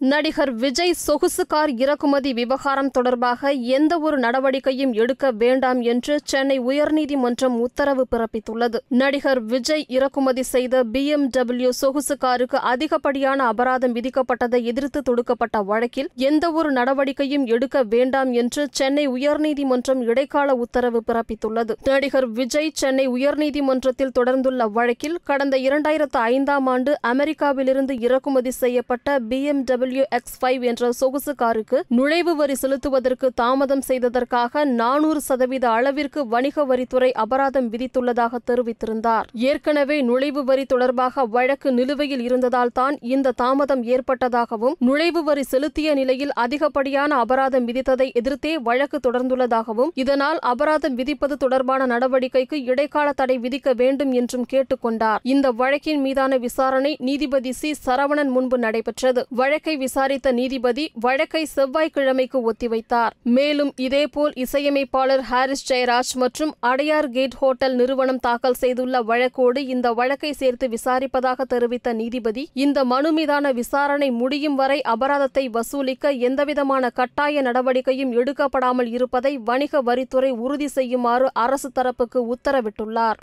நடிகர் விஜய் சொகுசு கார் இறக்குமதி விவகாரம் தொடர்பாக எந்த ஒரு நடவடிக்கையும் எடுக்க வேண்டாம் என்று சென்னை உயர்நீதிமன்றம் உத்தரவு பிறப்பித்துள்ளது. நடிகர் விஜய் இறக்குமதி செய்த பிஎம்டபிள்யூ சொகுசு காருக்கு அதிகப்படியான அபராதம் விதிக்கப்பட்டதை எதிர்த்து தொடுக்கப்பட்ட வழக்கில் எந்த ஒரு நடவடிக்கையும் எடுக்க வேண்டாம் என்று சென்னை உயர்நீதிமன்றம் இடைக்கால உத்தரவு பிறப்பித்துள்ளது. நடிகர் விஜய் சென்னை உயர்நீதிமன்றத்தில் தொடர்ந்துள்ள வழக்கில் கடந்த இரண்டாயிரத்து ஐந்தாம் ஆண்டு அமெரிக்காவிலிருந்து இறக்குமதி செய்யப்பட்ட பிஎம்டபிள்யூ எக்ஸ் ஃபைவ் என்ற சொகுசு காருக்கு நுழைவு வரி செலுத்துவதற்கு தாமதம் செய்ததற்காக நானூறு சதவீத அளவிற்கு வணிக வரித்துறை அபராதம் விதித்துள்ளதாக தெரிவித்திருந்தார். ஏற்கனவே நுழைவு வரி தொடர்பாக வழக்கு நிலுவையில் இருந்ததால் தான் இந்த தாமதம் ஏற்பட்டதாகவும் நுழைவு வரி செலுத்திய நிலையில் அதிகப்படியான அபராதம் விதித்ததை எதிர்த்தே வழக்கு தொடர்ந்துள்ளதாகவும் இதனால் அபராதம் விதிப்பது தொடர்பான நடவடிக்கைக்கு இடைக்கால தடை விதிக்க வேண்டும் என்றும் கேட்டுக்கொண்டார். இந்த வழக்கின் மீதான விசாரணை நீதிபதி சி சரவணன் முன்பு நடைபெற்றது. வழக்கை வழக்கை விசாரித்த நீதிபதி வழக்கை செவ்வாய்க்கிழமைக்கு ஒத்திவைத்தார். மேலும் இதேபோல் இசையமைப்பாளர் ஹாரிஸ் ஜெயராஜ் மற்றும் அடையார் கேட் ஹோட்டல் நிறுவனம் தாக்கல் செய்துள்ள வழக்கோடு இந்த வழக்கை சேர்த்து விசாரிப்பதாக தெரிவித்த நீதிபதி இந்த மனு மீதான விசாரணை முடியும் வரை அபராதத்தை வசூலிக்க எந்தவிதமான கட்டாய நடவடிக்கையும் எடுக்கப்படாமல் இருப்பதை வணிக வரித்துறை உறுதி செய்யுமாறு அரசு தரப்புக்கு உத்தரவிட்டுள்ளார்.